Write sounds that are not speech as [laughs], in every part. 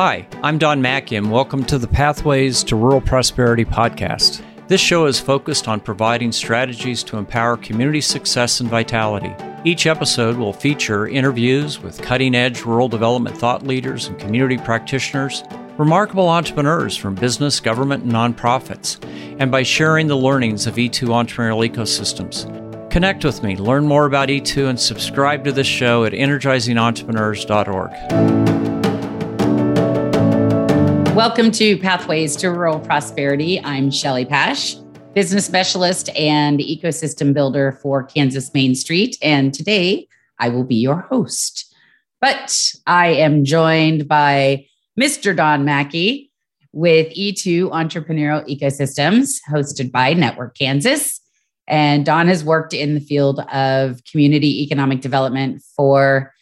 Hi, I'm Don Macke, and welcome to the Pathways to Rural Prosperity podcast. This show is focused on providing strategies to empower community success and vitality. Each episode will feature interviews with cutting edge rural development thought leaders and community practitioners, remarkable entrepreneurs from business, government, and nonprofits, and by sharing the learnings of E2 entrepreneurial ecosystems. Connect with me, learn more about E2, and subscribe to this show at energizingentrepreneurs.org. Welcome to Pathways to Rural Prosperity. I'm Shelly Pash, business specialist and ecosystem builder for Kansas Main Street. And today I will be your host. But I am joined by Mr. Don Macke with E2 Entrepreneurial Ecosystems, hosted by Network Kansas. And Don has worked in the field of community economic development for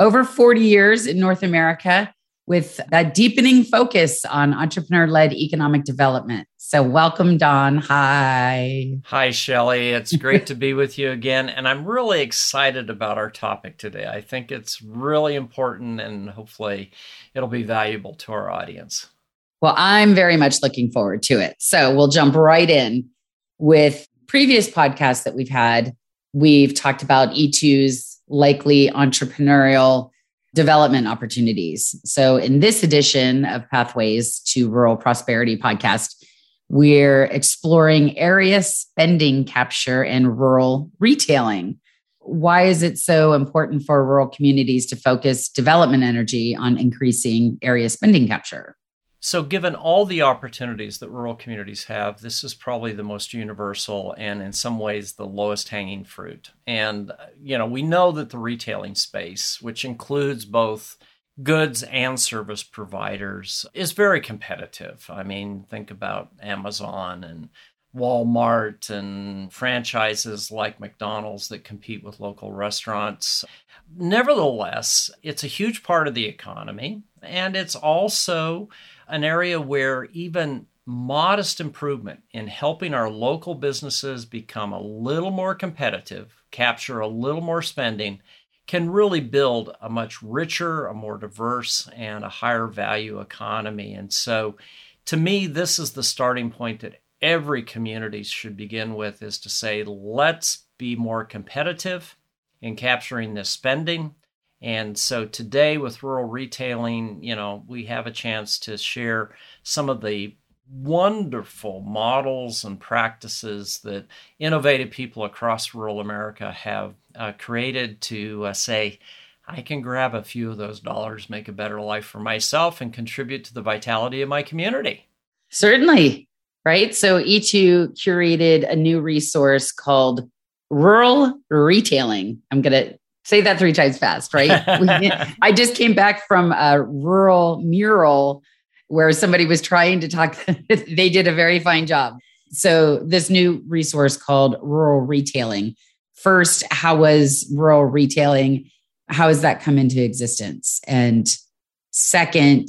over 40 years in North America with a deepening focus on entrepreneur led economic development. So, welcome, Don. Hi. Hi, Shelly. It's great [laughs] to be with you again. And I'm really excited about our topic today. I think it's really important and hopefully it'll be valuable to our audience. Well, I'm very much looking forward to it. So, we'll jump right in with previous podcasts that we've had. We've talked about E2's likely entrepreneurial development opportunities. So, in this edition of Pathways to Rural Prosperity podcast, we're exploring area spending capture and rural retailing. Why is it so important for rural communities to focus development energy on increasing area spending capture? So, given all the opportunities that rural communities have, this is probably the most universal and, in some ways, the lowest hanging fruit. And, uh, you know, we know that the retailing space, which includes both goods and service providers, is very competitive. I mean, think about Amazon and Walmart and franchises like McDonald's that compete with local restaurants. Nevertheless, it's a huge part of the economy, and it's also an area where even modest improvement in helping our local businesses become a little more competitive, capture a little more spending, can really build a much richer, a more diverse, and a higher value economy. And so, to me, this is the starting point that every community should begin with is to say, let's be more competitive in capturing this spending. And so today with rural retailing, you know, we have a chance to share some of the wonderful models and practices that innovative people across rural America have uh, created to uh, say, I can grab a few of those dollars, make a better life for myself, and contribute to the vitality of my community. Certainly. Right. So E2 curated a new resource called Rural Retailing. I'm going to Say that three times fast, right? [laughs] I just came back from a rural mural where somebody was trying to talk. [laughs] they did a very fine job. So, this new resource called Rural Retailing. First, how was rural retailing? How has that come into existence? And second,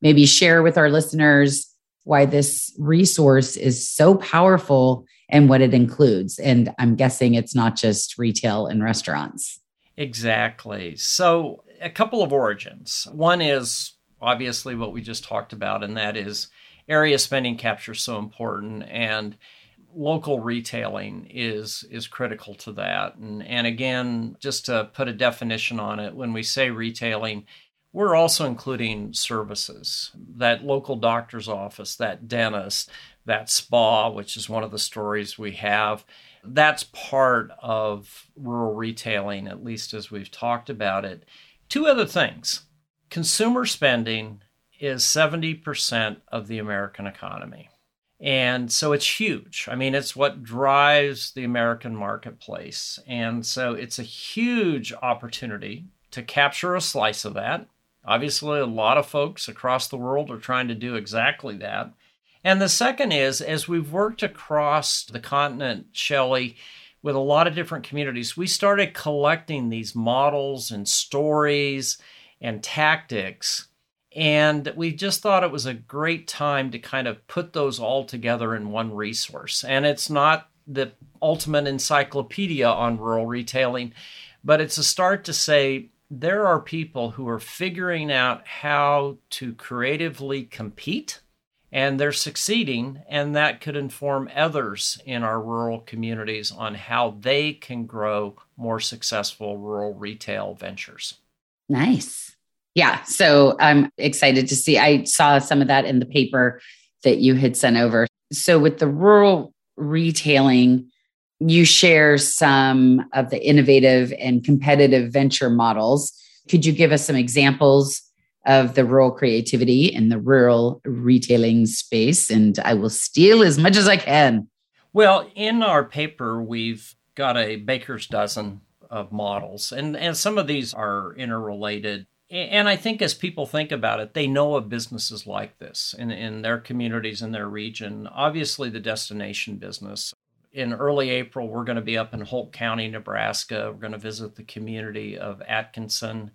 maybe share with our listeners why this resource is so powerful and what it includes. And I'm guessing it's not just retail and restaurants. Exactly. So, a couple of origins. One is obviously what we just talked about, and that is area spending capture is so important and local retailing is is critical to that and and again just to put a definition on it when we say retailing we're also including services that local doctor's office that dentist that spa which is one of the stories we have that's part of rural retailing, at least as we've talked about it. Two other things consumer spending is 70% of the American economy. And so it's huge. I mean, it's what drives the American marketplace. And so it's a huge opportunity to capture a slice of that. Obviously, a lot of folks across the world are trying to do exactly that. And the second is, as we've worked across the continent, Shelley, with a lot of different communities, we started collecting these models and stories and tactics. And we just thought it was a great time to kind of put those all together in one resource. And it's not the ultimate encyclopedia on rural retailing, but it's a start to say there are people who are figuring out how to creatively compete and they're succeeding and that could inform others in our rural communities on how they can grow more successful rural retail ventures. Nice. Yeah so i'm excited to see. I saw some of that in the paper that you had sent over. So with the rural retailing you share some of the innovative and competitive venture models. Could you give us some examples of the rural creativity in the rural retailing space, and I will steal as much as I can. Well, in our paper, we've got a baker's dozen of models, and, and some of these are interrelated. And I think as people think about it, they know of businesses like this in, in their communities, in their region. Obviously, the destination business. In early April, we're going to be up in Holt County, Nebraska. We're going to visit the community of Atkinson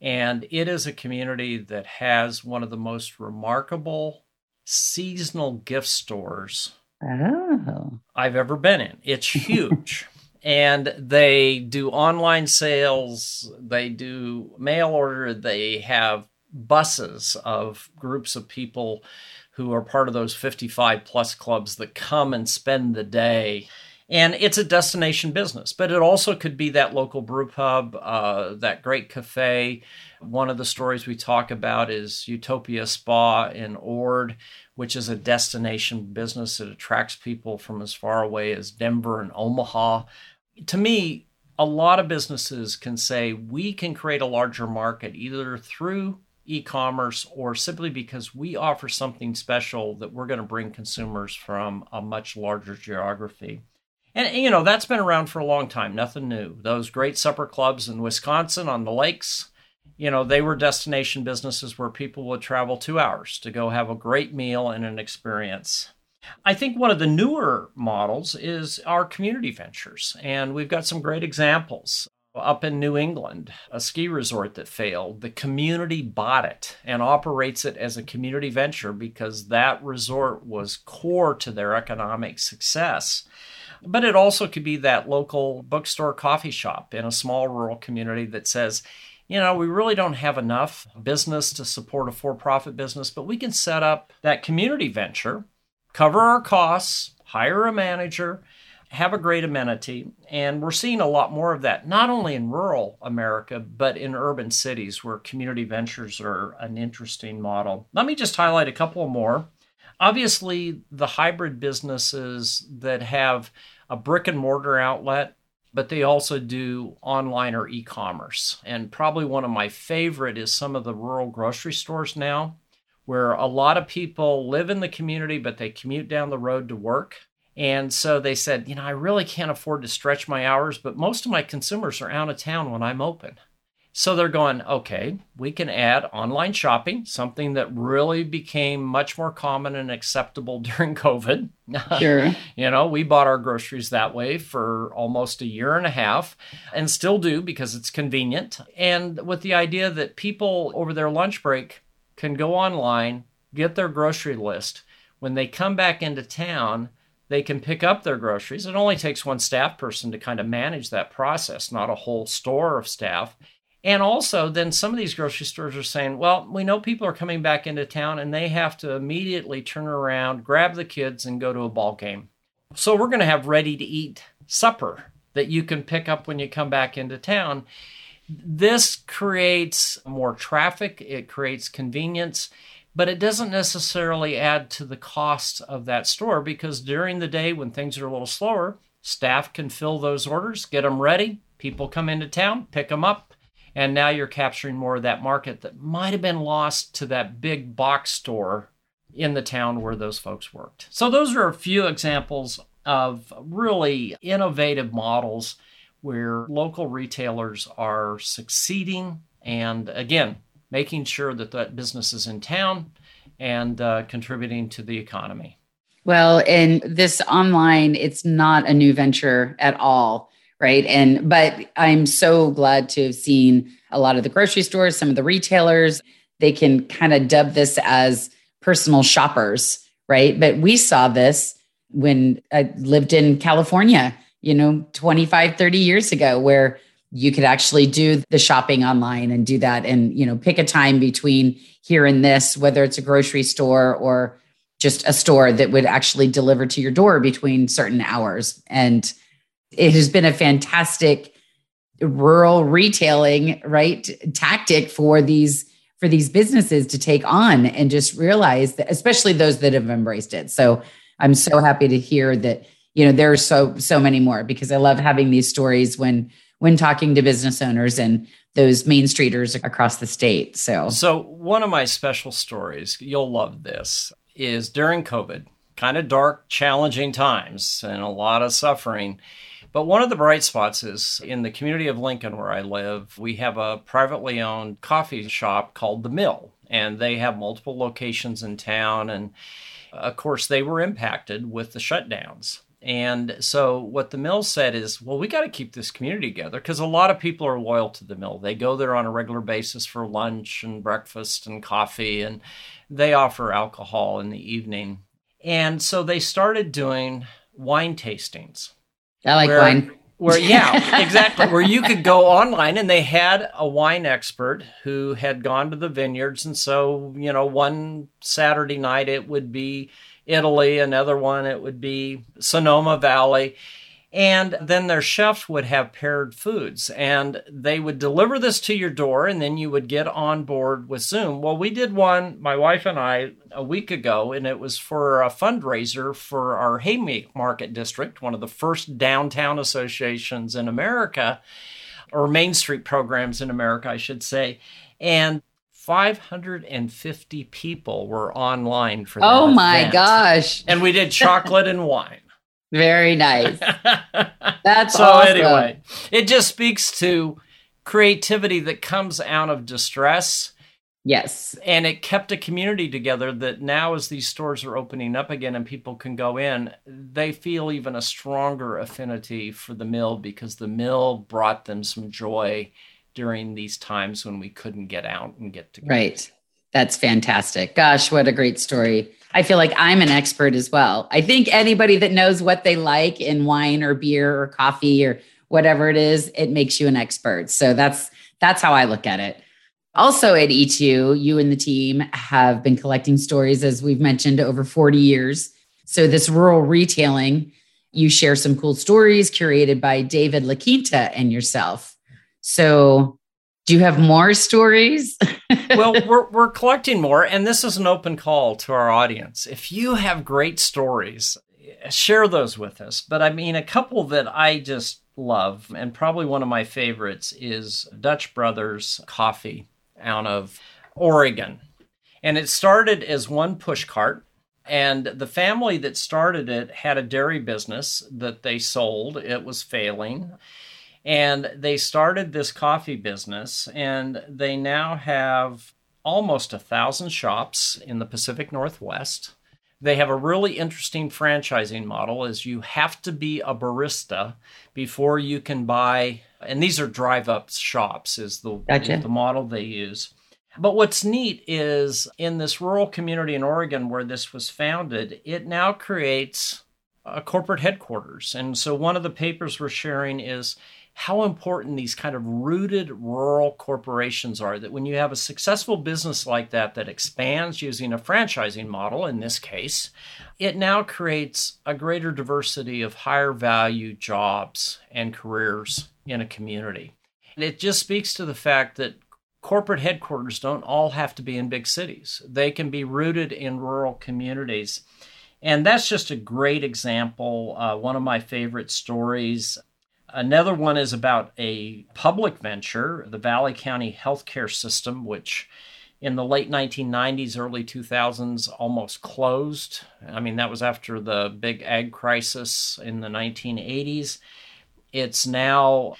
and it is a community that has one of the most remarkable seasonal gift stores oh. I've ever been in. It's huge. [laughs] and they do online sales, they do mail order, they have buses of groups of people who are part of those 55 plus clubs that come and spend the day and it's a destination business but it also could be that local brew pub uh, that great cafe. One of the stories we talk about is utopia spa in ord which is a destination business that attracts people from as far away as denver and omaha. To me a lot of businesses can say we can create a larger market either through e-commerce or simply because we offer something special that we're going to bring consumers from a much larger geography and, you know, that's been around for a long time, nothing new. Those great supper clubs in Wisconsin on the lakes, you know, they were destination businesses where people would travel two hours to go have a great meal and an experience. I think one of the newer models is our community ventures, and we've got some great examples. Up in New England, a ski resort that failed, the community bought it and operates it as a community venture because that resort was core to their economic success. But it also could be that local bookstore coffee shop in a small rural community that says, you know, we really don't have enough business to support a for profit business, but we can set up that community venture, cover our costs, hire a manager, have a great amenity. And we're seeing a lot more of that, not only in rural America, but in urban cities where community ventures are an interesting model. Let me just highlight a couple more. Obviously, the hybrid businesses that have a brick and mortar outlet, but they also do online or e commerce. And probably one of my favorite is some of the rural grocery stores now, where a lot of people live in the community, but they commute down the road to work. And so they said, you know, I really can't afford to stretch my hours, but most of my consumers are out of town when I'm open. So they're going, okay, we can add online shopping, something that really became much more common and acceptable [laughs] during COVID. Sure. [laughs] you know, we bought our groceries that way for almost a year and a half and still do because it's convenient. And with the idea that people over their lunch break can go online, get their grocery list. When they come back into town, they can pick up their groceries. It only takes one staff person to kind of manage that process, not a whole store of staff and also, then some of these grocery stores are saying, well, we know people are coming back into town and they have to immediately turn around, grab the kids, and go to a ball game. So we're going to have ready to eat supper that you can pick up when you come back into town. This creates more traffic, it creates convenience, but it doesn't necessarily add to the cost of that store because during the day when things are a little slower, staff can fill those orders, get them ready. People come into town, pick them up, and now you're capturing more of that market that might have been lost to that big box store in the town where those folks worked. So, those are a few examples of really innovative models where local retailers are succeeding and, again, making sure that that business is in town and uh, contributing to the economy. Well, and this online, it's not a new venture at all right? And but i'm so glad to have seen a lot of the grocery stores some of the retailers. They can kind of dub this as personal shoppers right? But we saw this when i lived in california you know 25 30 years ago where you could actually do the shopping online and do that and you know pick a time between here and this whether it's a grocery store or just a store that would actually deliver to your door between certain hours. And it has been a fantastic rural retailing right tactic for these for these businesses to take on and just realize that especially those that have embraced it so i'm so happy to hear that you know there are so so many more because i love having these stories when when talking to business owners and those main streeters across the state. So, so one of my special stories, you'll love this, is during COVID, kind of dark, challenging times and a lot of suffering. But one of the bright spots is in the community of Lincoln, where I live, we have a privately owned coffee shop called The Mill, and they have multiple locations in town. And of course, they were impacted with the shutdowns. And so what the mill said is, well, we got to keep this community together because a lot of people are loyal to the mill. They go there on a regular basis for lunch and breakfast and coffee, and they offer alcohol in the evening. And so they started doing wine tastings. I like where, wine. Where, yeah, [laughs] exactly. where you could go online and they had a wine expert who had gone to the vineyards. And so, you know, one Saturday night it would be Italy, another one it would be Sonoma Valley. And then their chefs would have paired foods and they would deliver this to your door and then you would get on board with Zoom. Well, we did one, my wife and I, a week ago, and it was for a fundraiser for our Haymarket District, one of the first downtown associations in America, or Main Street programs in America, I should say. And 550 people were online for that. Oh my event. gosh. And we did chocolate and wine. Very nice. [laughs] That's so awesome. anyway, it just speaks to creativity that comes out of distress. Yes. And it kept a community together that now, as these stores are opening up again and people can go in, they feel even a stronger affinity for the mill because the mill brought them some joy during these times when we couldn't get out and get together. Right. That's fantastic. Gosh, what a great story. I feel like I'm an expert as well. I think anybody that knows what they like in wine or beer or coffee or whatever it is, it makes you an expert. So that's that's how I look at it. Also at E2, you and the team have been collecting stories as we've mentioned over 40 years. So this rural retailing, you share some cool stories curated by David LaQuinta and yourself. So, do you have more stories? [laughs] well, we're, we're collecting more, and this is an open call to our audience. If you have great stories, share those with us. But I mean, a couple that I just love, and probably one of my favorites, is Dutch Brothers Coffee out of Oregon. And it started as one push cart. And the family that started it had a dairy business that they sold. It was failing. And they started this coffee business, and they now have almost a thousand shops in the Pacific Northwest. They have a really interesting franchising model as you have to be a barista before you can buy and these are drive up shops is the, gotcha. the model they use. But what's neat is in this rural community in Oregon where this was founded, it now creates a corporate headquarters. And so one of the papers we're sharing is how important these kind of rooted rural corporations are. That when you have a successful business like that that expands using a franchising model, in this case, it now creates a greater diversity of higher value jobs and careers in a community. And it just speaks to the fact that corporate headquarters don't all have to be in big cities, they can be rooted in rural communities. And that's just a great example. Uh, one of my favorite stories Another one is about a public venture, the Valley County Healthcare System, which in the late 1990s, early 2000s almost closed. I mean, that was after the big ag crisis in the 1980s. It's now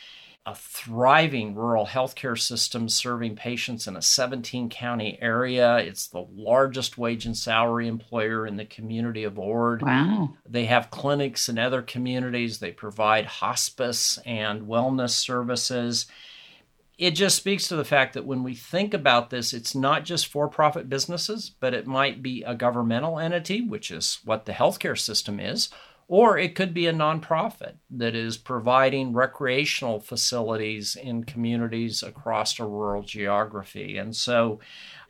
a thriving rural healthcare system serving patients in a 17 county area. It's the largest wage and salary employer in the community of Ord. Wow. They have clinics in other communities, they provide hospice and wellness services. It just speaks to the fact that when we think about this, it's not just for profit businesses, but it might be a governmental entity, which is what the healthcare system is, Or it could be a nonprofit that is providing recreational facilities in communities across a rural geography. And so,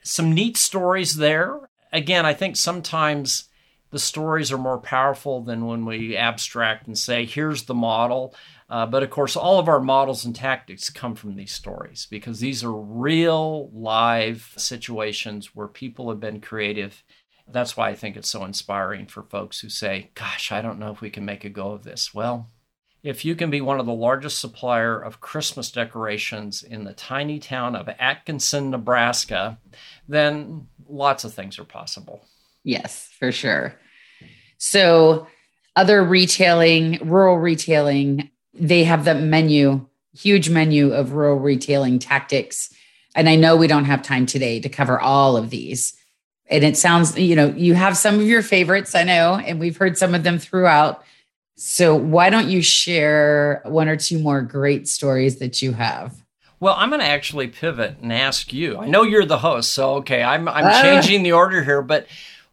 some neat stories there. Again, I think sometimes the stories are more powerful than when we abstract and say, here's the model. Uh, but of course, all of our models and tactics come from these stories because these are real live situations where people have been creative. That's why I think it's so inspiring for folks who say, Gosh, I don't know if we can make a go of this. Well, if you can be one of the largest supplier of Christmas decorations in the tiny town of Atkinson, Nebraska, then lots of things are possible. Yes, for sure. So, other retailing, rural retailing, they have the menu, huge menu of rural retailing tactics. And I know we don't have time today to cover all of these. And it sounds, you know, you have some of your favorites, I know, and we've heard some of them throughout. So why don't you share one or two more great stories that you have? Well, I'm going to actually pivot and ask you. I know you're the host, so okay, I'm I'm uh, changing the order here, but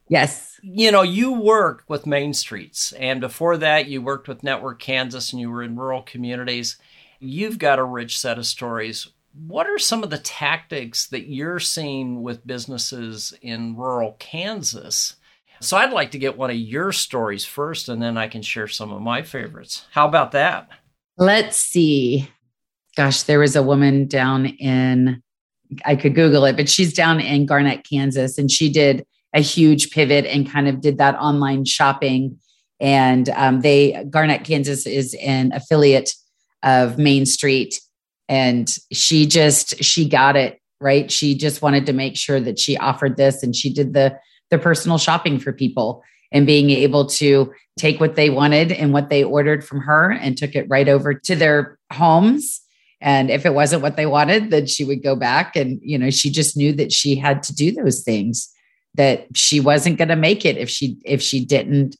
yes, you know, you work with Main Streets, and before that, you worked with Network Kansas and you were in rural communities. You've got a rich set of stories. What are some of the tactics that you're seeing with businesses in rural Kansas? So I'd like to get one of your stories first, and then I can share some of my favorites. How about that? Let's see. Gosh, there was a woman down in, I could Google it, but she's down in Garnett, Kansas, and she did a huge pivot and kind of did that online shopping. And um, they, Garnett, Kansas is an affiliate of Main Street. And she just, she got it right. She just wanted to make sure that she offered this and she did the, the personal shopping for people and being able to take what they wanted and what they ordered from her and took it right over to their homes. And if it wasn't what they wanted then she would go back. And you know she just knew that she had to do those things that she wasn't going to make it if she if she didn't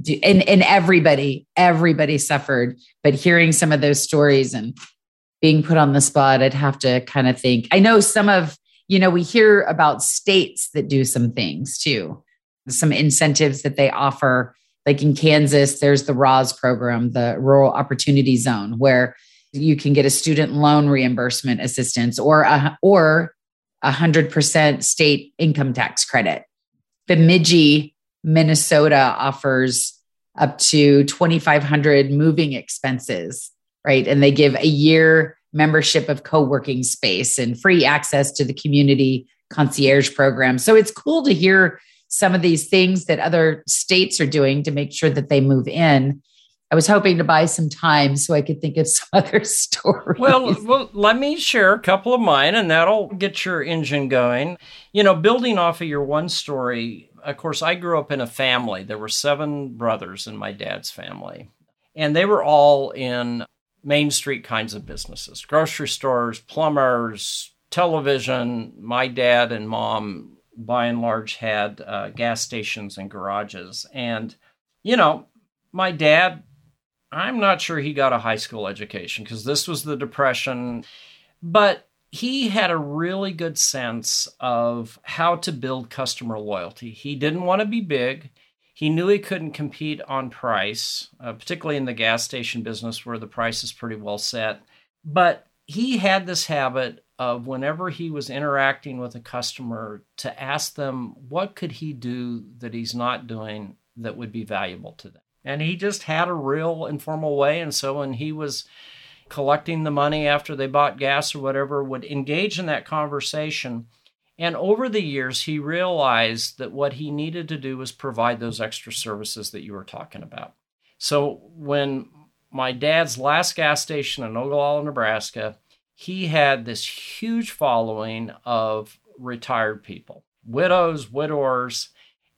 do and and everybody everybody suffered. But hearing some of those stories and being put on the spot i'd have to kind of think i know some of you know we hear about states that do some things too some incentives that they offer like in kansas there's the ROZ program the rural opportunity zone where you can get a student loan reimbursement assistance or a, or 100% state income tax credit. Bemidji, Minnesota offers up to 2,500 moving expenses, right? And they give a year membership of co working space and free access to the community concierge program. So it's cool to hear some of these things that other states are doing to make sure that they move in. I was hoping to buy some time so I could think of [laughs] some other stories. Well, well, let me share a couple of mine and that'll get your engine going. You know, building off of your one story, of course, I grew up in a family. There were seven brothers in my dad's family, and they were all in Main Street kinds of businesses grocery stores, plumbers, television. My dad and mom, by and large, had uh, gas stations and garages. And, you know, my dad I'm not sure he got a high school education because this was the Depression, but he had a really good sense of how to build customer loyalty. He didn't want to be big. He knew he couldn't compete on price, uh, particularly in the gas station business where the price is pretty well set. But he had this habit of whenever he was interacting with a customer to ask them what could he do that he's not doing that would be valuable to them and he just had a real informal way. And so when he was collecting the money after they bought gas or whatever, would engage in that conversation. And over the years, he realized that what he needed to do was provide those extra services that you were talking about. So when my dad's last gas station in Ogallala, Nebraska, he had this huge following of retired people, widows, widowers,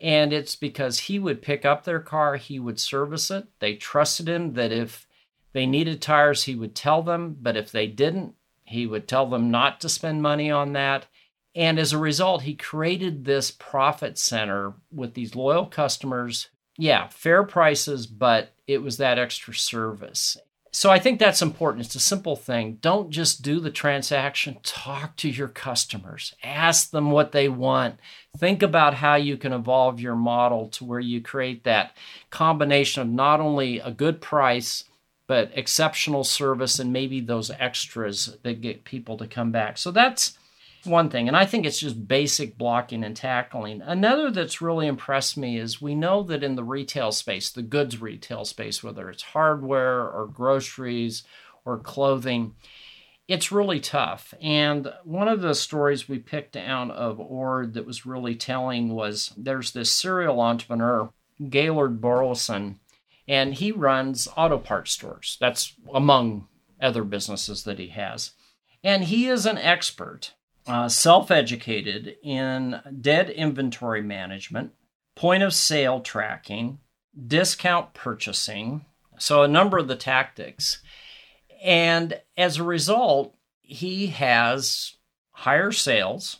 and it's because he would pick up their car, he would service it. They trusted him that if they needed tires, he would tell them, but if they didn't, he would tell them not to spend money on that. And as a result, he created this profit center with these loyal customers. Yeah, fair prices, but it was that extra service. So I think that's important. It's a simple thing. Don't just do the transaction, talk to your customers, ask them what they want. Think about how you can evolve your model to where you create that combination of not only a good price, but exceptional service and maybe those extras that get people to come back. So that's one thing. And I think it's just basic blocking and tackling. Another that's really impressed me is we know that in the retail space, the goods retail space, whether it's hardware or groceries or clothing, it's really tough. And one of the stories we picked out of Ord that was really telling was there's this serial entrepreneur, Gaylord Burleson, and he runs auto parts stores. That's among other businesses that he has. And he is an expert uh, self educated in dead inventory management, point of sale tracking, discount purchasing, so a number of the tactics. And as a result, he has higher sales,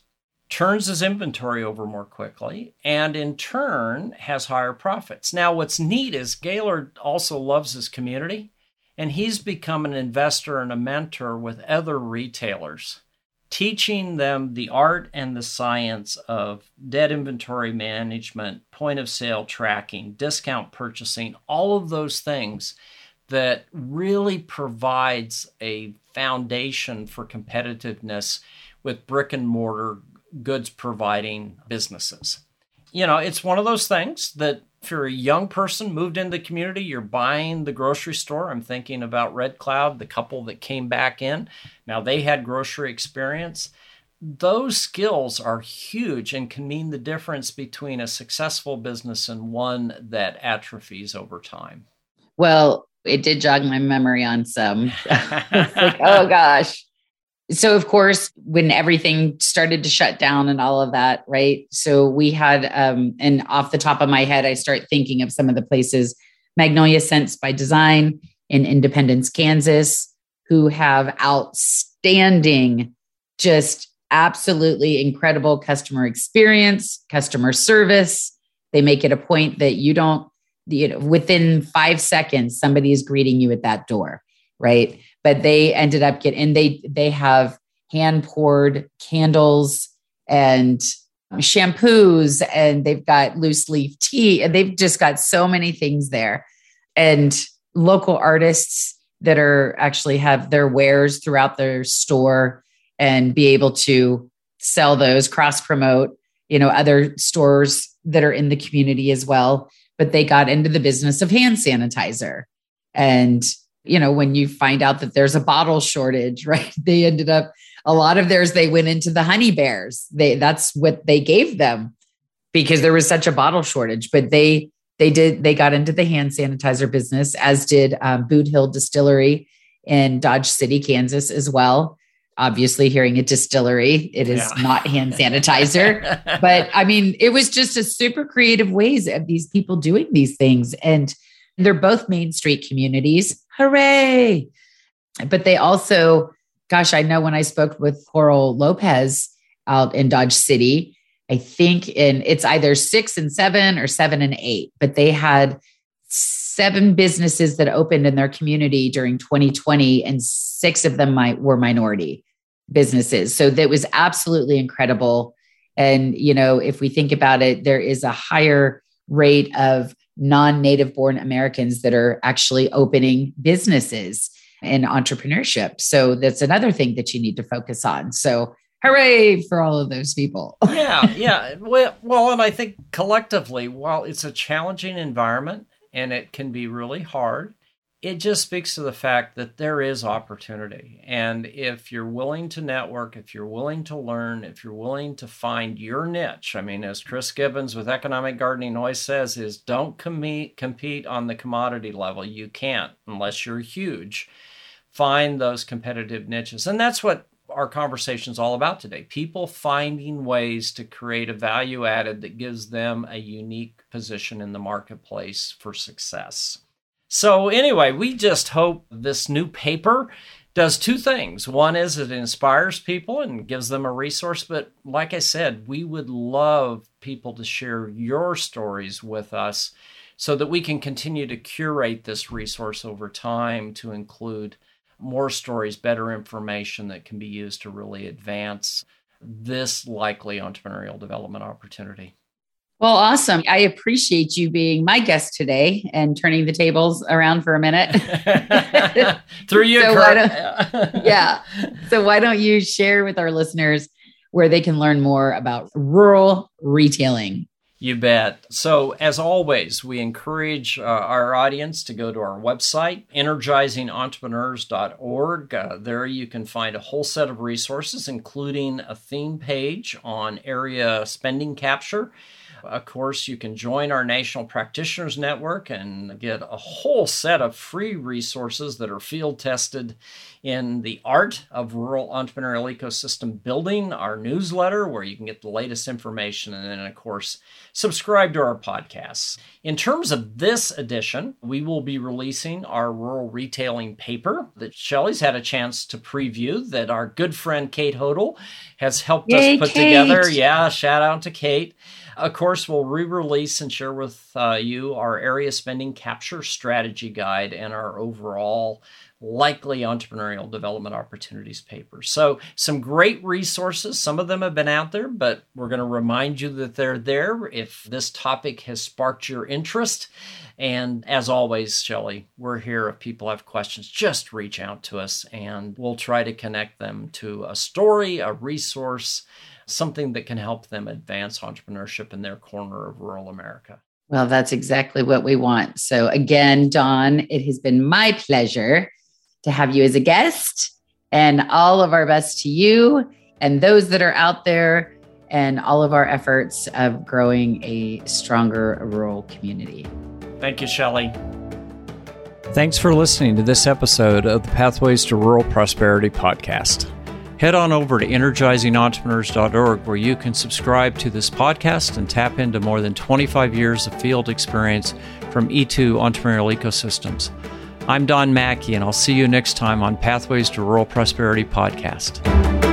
turns his inventory over more quickly, and in turn has higher profits. Now, what's neat is Gaylord also loves his community, and he's become an investor and a mentor with other retailers teaching them the art and the science of dead inventory management, point of sale tracking, discount purchasing, all of those things that really provides a foundation for competitiveness with brick and mortar goods providing businesses. You know, it's one of those things that if you're a young person moved into the community, you're buying the grocery store. I'm thinking about Red Cloud, the couple that came back in. Now they had grocery experience. Those skills are huge and can mean the difference between a successful business and one that atrophies over time. Well, it did jog my memory on some. [laughs] like, oh [laughs] gosh, so of course when everything started to shut down and all of that right? So we had um and off the top of my head i start thinking of some of the places. Magnolia scents by design in independence kansas who have outstanding just absolutely incredible customer experience customer service. They make it a point that you don't you know within five seconds somebody is greeting you at that door right but they ended up getting and they they have hand poured candles and shampoos and they've got loose leaf tea and they've just got so many things there. And local artists that are actually have their wares throughout their store and be able to sell those cross promote you know other stores that are in the community as well. But they got into the business of hand sanitizer. And you know, when you find out that there's a bottle shortage, [laughs] right? They ended up a lot of theirs they went into the honey bears. They that's what they gave them because there was such a bottle shortage, but they they did they got into the hand sanitizer business as did um, Boot Hill Distillery in Dodge City, Kansas as well. Obviously, hearing a distillery, it is yeah. not hand sanitizer. [laughs] but I mean, it was just a super creative ways of these people doing these things. And they're both Main Street communities. Hooray! But they also, gosh, I know when I spoke with Coral Lopez out in Dodge City, I think in it's either six and seven or seven and eight, but they had seven businesses that opened in their community during 2020, and six of them might, were minority businesses. So that was absolutely incredible. And, you know, if we think about it, there is a higher rate of non native born Americans that are actually opening businesses and entrepreneurship. So that's another thing that you need to focus on. So hooray for all of those people. [laughs] yeah, yeah. Well, well, and I think collectively, while it's a challenging environment and it can be really hard, it just speaks to the fact that there is opportunity. And if you're willing to network, if you're willing to learn, if you're willing to find your niche, I mean, as Chris Gibbons with Economic Gardening always says, is don't compete, compete on the commodity level. You can't unless you're huge. Find those competitive niches. And that's what our conversation is all about today. People finding ways to create a value added that gives them a unique position in the marketplace for success. So, anyway, we just hope this new paper does two things. One is it inspires people and gives them a resource. But like I said, we would love people to share your stories with us so that we can continue to curate this resource over time to include more stories, better information that can be used to really advance this likely entrepreneurial development opportunity. Well, awesome. I appreciate you being my guest today and turning the tables around for a minute. [laughs] Through you, [laughs] so yeah. So why don't you share with our listeners where they can learn more about rural retailing? You bet. So, as always, we encourage uh, our audience to go to our website, energizingentrepreneurs.org. Uh, there you can find a whole set of resources, including a theme page on area spending capture of course, you can join our National Practitioners Network and get a whole set of free resources that are field tested in the art of rural entrepreneurial ecosystem building, our newsletter, where you can get the latest information, and then, of course, subscribe to our podcasts. In terms of this edition, we will be releasing our rural retailing paper that Shelley's had a chance to preview, that our good friend Kate Hodel has helped Yay, us put Kate. together. Yeah, shout out to Kate. Of course, we'll re release and share with uh, you our area spending capture strategy guide and our overall likely entrepreneurial development opportunities paper. So, some great resources. Some of them have been out there, but we're going to remind you that they're there if this topic has sparked your interest. And as always, Shelley, we're here if people have questions, just reach out to us and we'll try to connect them to a story, a resource, something that can help them advance entrepreneurship in their corner of rural America. Well, that's exactly what we want. So, again, Don, it has been my pleasure to have you as a guest, and all of our best to you and those that are out there, and all of our efforts of growing a stronger rural community. Thank you, Shelley. Thanks for listening to this episode of the Pathways to Rural Prosperity podcast head on over to energizingentrepreneurs.org where you can subscribe to this podcast and tap into more than 25 years of field experience from E2 entrepreneurial ecosystems. I'm Don Macke, and I'll see you next time on Pathways to Rural Prosperity podcast.